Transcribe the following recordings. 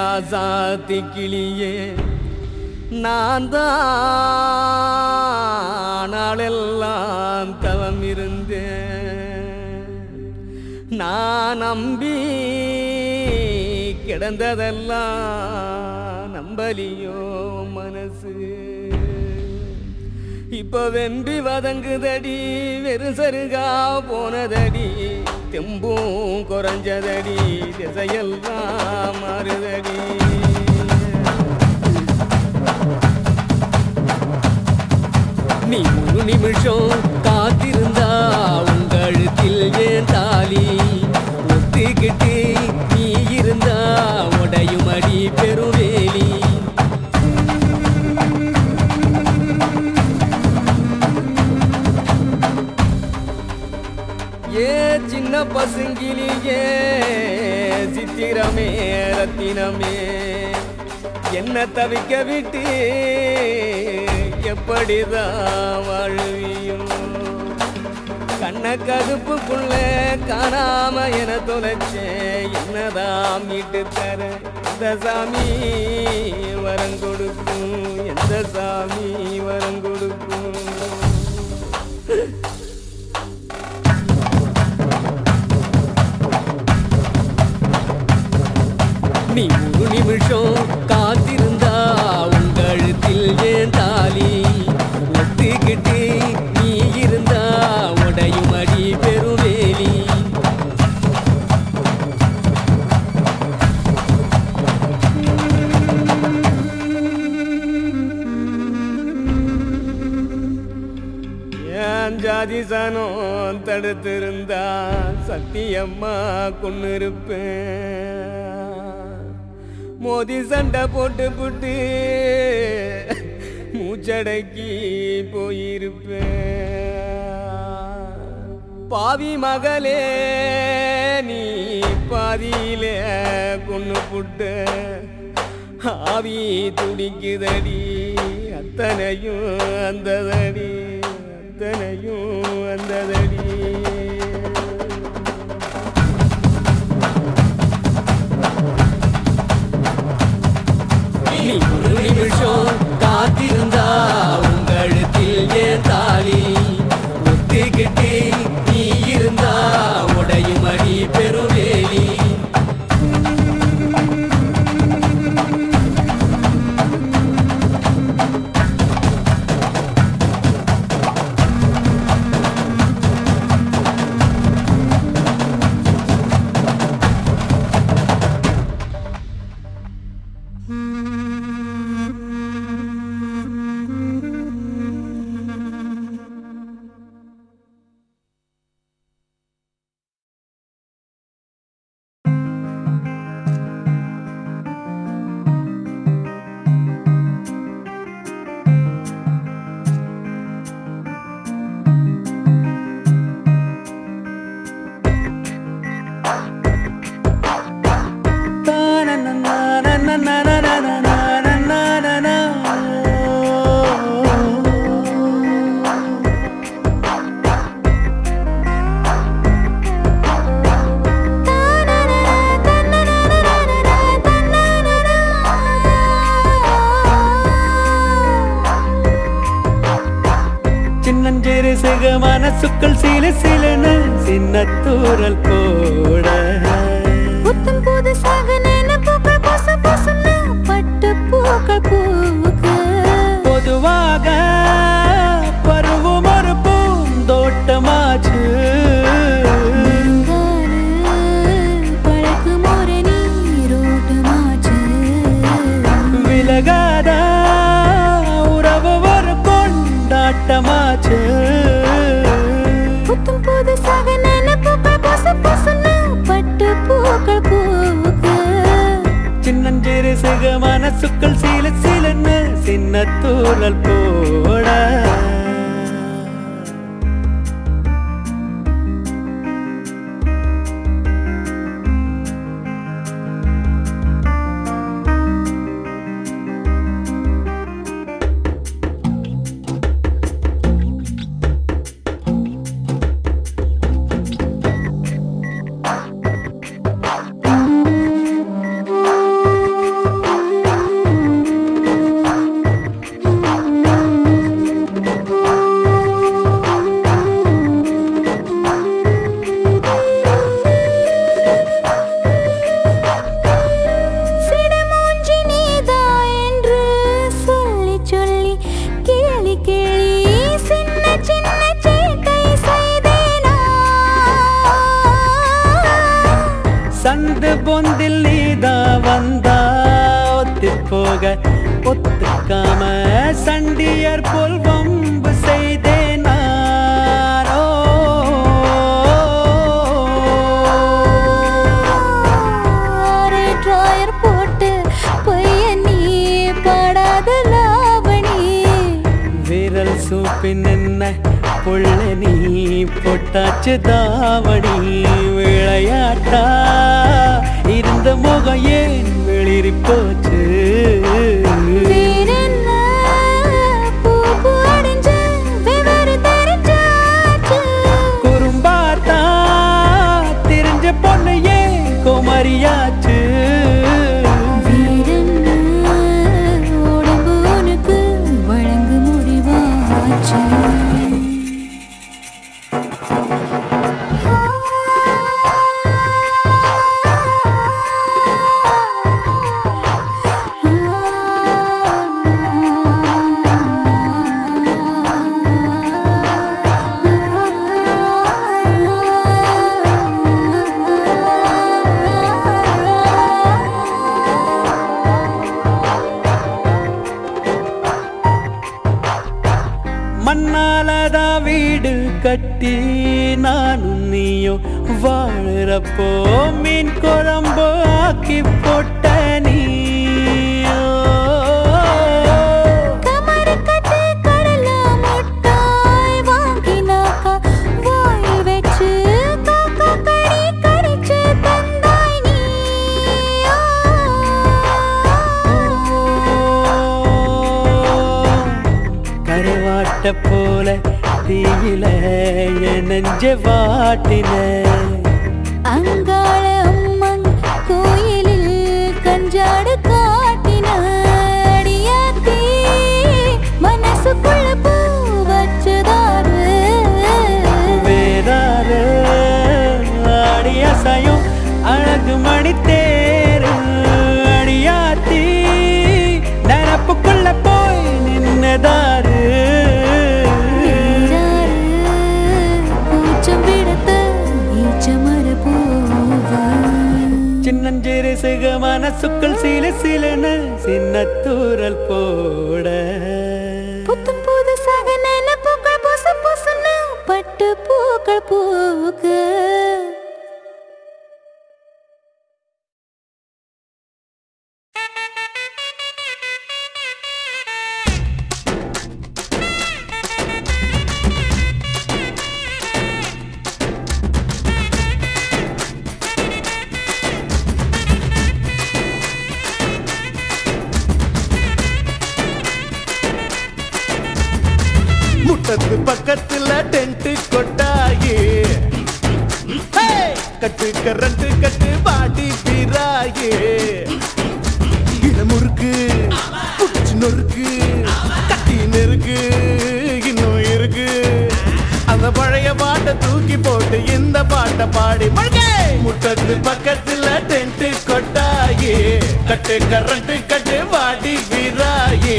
ராசாத்தி கிளியே நான் தான் தவம் இருந்தேன் நான் நம்பி கிடந்ததெல்லாம் நம்பலியோ மனசு. இப்போ வெம்பி வதங்குதடி வெறும் சருகா போனதடி. தெம்பும் குறைஞ்சதடி திசையெல்லாம் மாறுதடி. நீ ஒரு நிமிஷம் பசுங்கிலியே சித்திரமே ரத்தினமே. என்ன தவிக்க விட்டு எப்படிதான் வாழ்வியும்? கண்ண கதுப்புக்குள்ள காணாம என தொலைச்சேன் என்னதான் மீட்டு தர எந்த சாமி வரம் கொடுக்கும் எந்த சாமி வரம் கொடுக்கும்? நீ நிமிஷம் காத்திருந்தா உங்கழுத்தில் ஏன் தாலி? ஒத்துக்கிட்டு நீ இருந்தா உடையும் அடி பெருவேலி. ஏன் ஜாதி தடுத்திருந்தா சத்தியம்மா கொண்டு இருப்பேன் மோதி சண்டை போட்டு புட்டு மூச்சடக்கி போயிருப்பேன். பாவி மகளே நீ பாதியிலே கொண்டு புட்டு ஆவி துடிக்குதடி அத்தனையும் அந்ததடி அத்தனையும் அந்ததடி. காத்திருந்தா புள்ள நீ பொட்டாச்சு தாவணி விளையாட்டா? இருந்த முகம் ஏன் வெளிரி போச்சு? குறும்பாத்தா தெரிஞ்ச பொண்ணையே குமரியாச்சு? காட்டின சொற்கள் சில சிலன சின்ன தூரல் போ பழைய பாட்டை தூக்கி போட்டு இந்த பாட்டை பாடி. முட்டத்து பக்கத்துல டென்ட் கொட்டாயே. கட்டு கரண்ட் கட்டு வாடி வீராயே.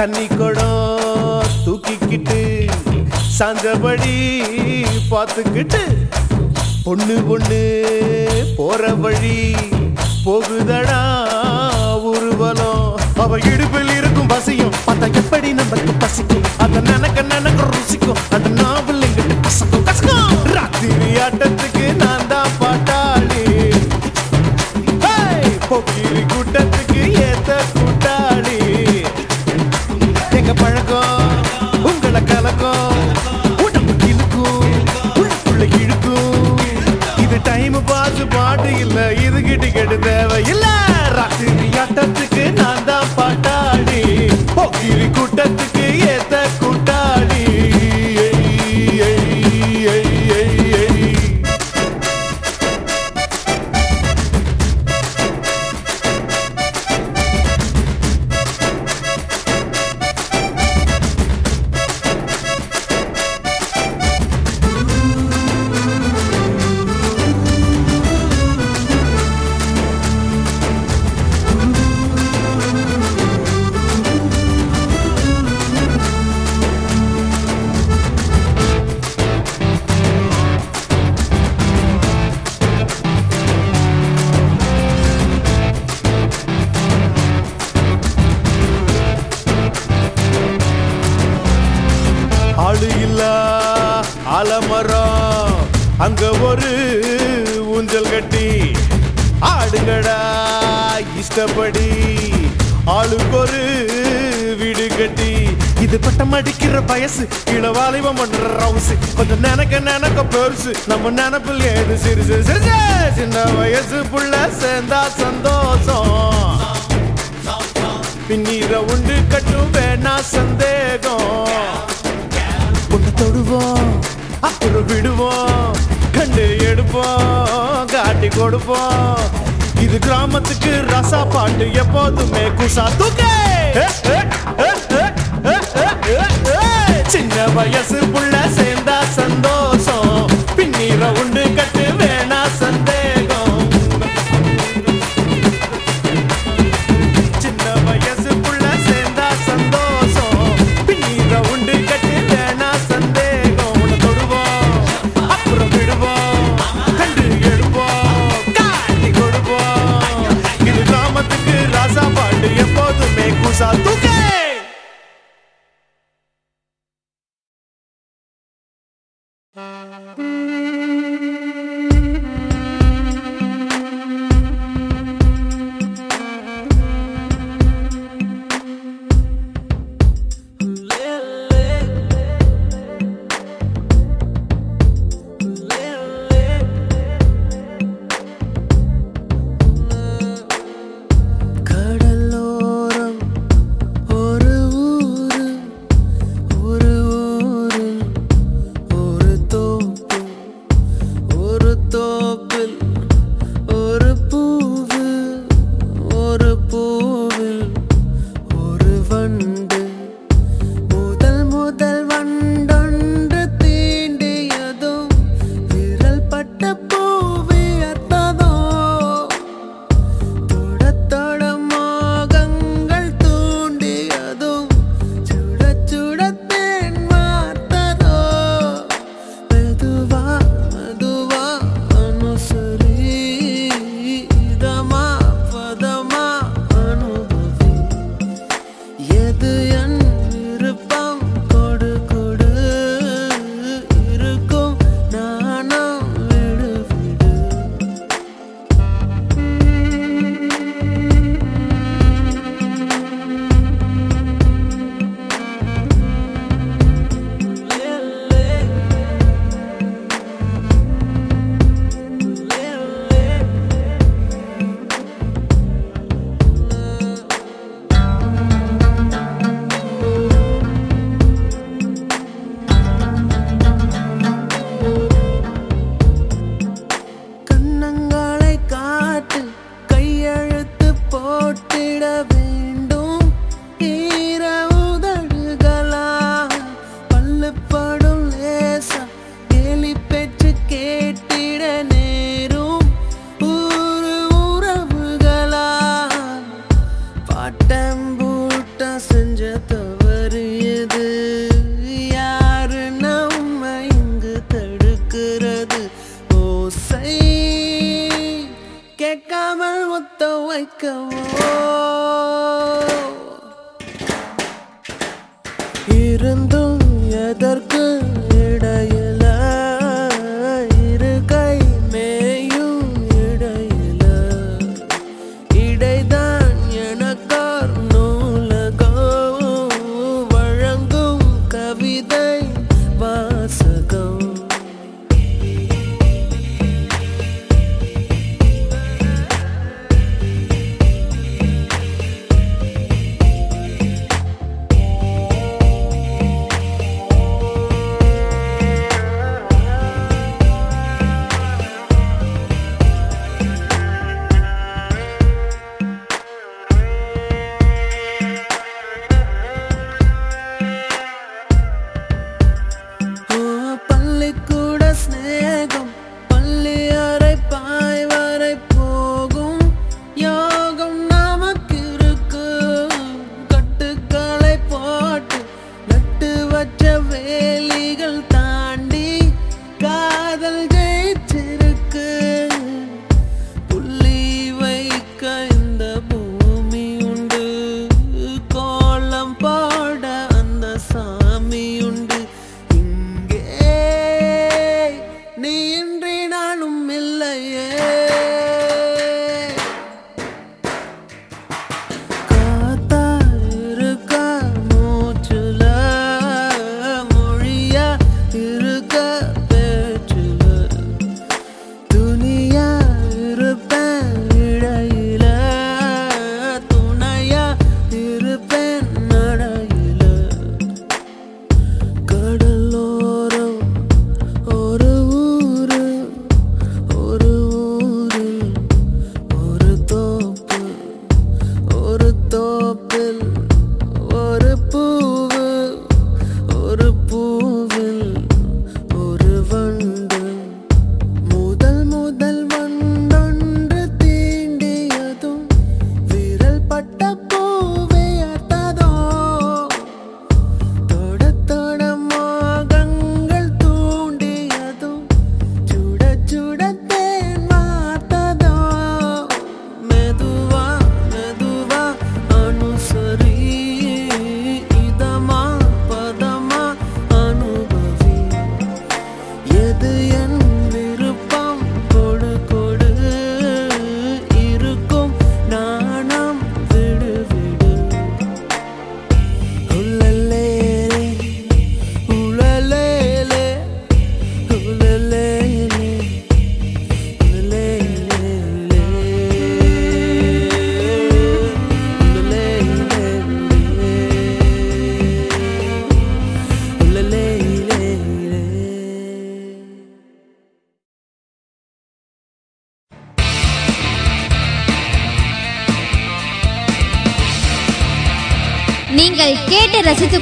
தண்ணி குடம் தூக்கிக்கிட்டு சாஞ்சபடி பார்த்துக்கிட்டு பொண்ணு பொண்ணு போற வழி போகுதடா உருவலம் அவ இடுப்பில் இருக்கும் பசியும் அதை எப்படி நமக்கு பசிக்கும்? அதை நினைக்க நினைக்க ருசிக்கும். அந்த நாவல் எங்கிட்ட கசக்கும். ராத்திரி ஆட்டத்துக்கு நான் உங்களை கலக்கும் உடம்பு கிழக்கும் உள்ளுக்குள்ள இழுக்கும். இது டைம் பாஸ் பாட்டு இல்ல இது கிட்டு கெட்டு தேவை இல்லை இஷ்டப்படி ஆளுக்கு ஒரு வீடு கட்டி. இது பட்டம் அடிக்கிற வயசு இளவாலிபம் பண்ற ரவுசு. கொஞ்சம் நினைக்க நினைக்க பெருசு. நம்ம நினைப்பில் ஏது சிறுசு சிறுசு. சின்ன வயசு புள்ள சேர்ந்தா சந்தோஷம். பின்னீர உண்டு கட்டும் வேணா சந்தேகம். ஒன்று தொடுவோம் அப்புறம் விடுவோம். கண்டு எடுப்போம் காட்டி கொடுப்போம். இது கிராமத்துக்கு ரசா பாட்டு எப்போதுமே குசா தூக்கே சின்ன வயசு புள்ள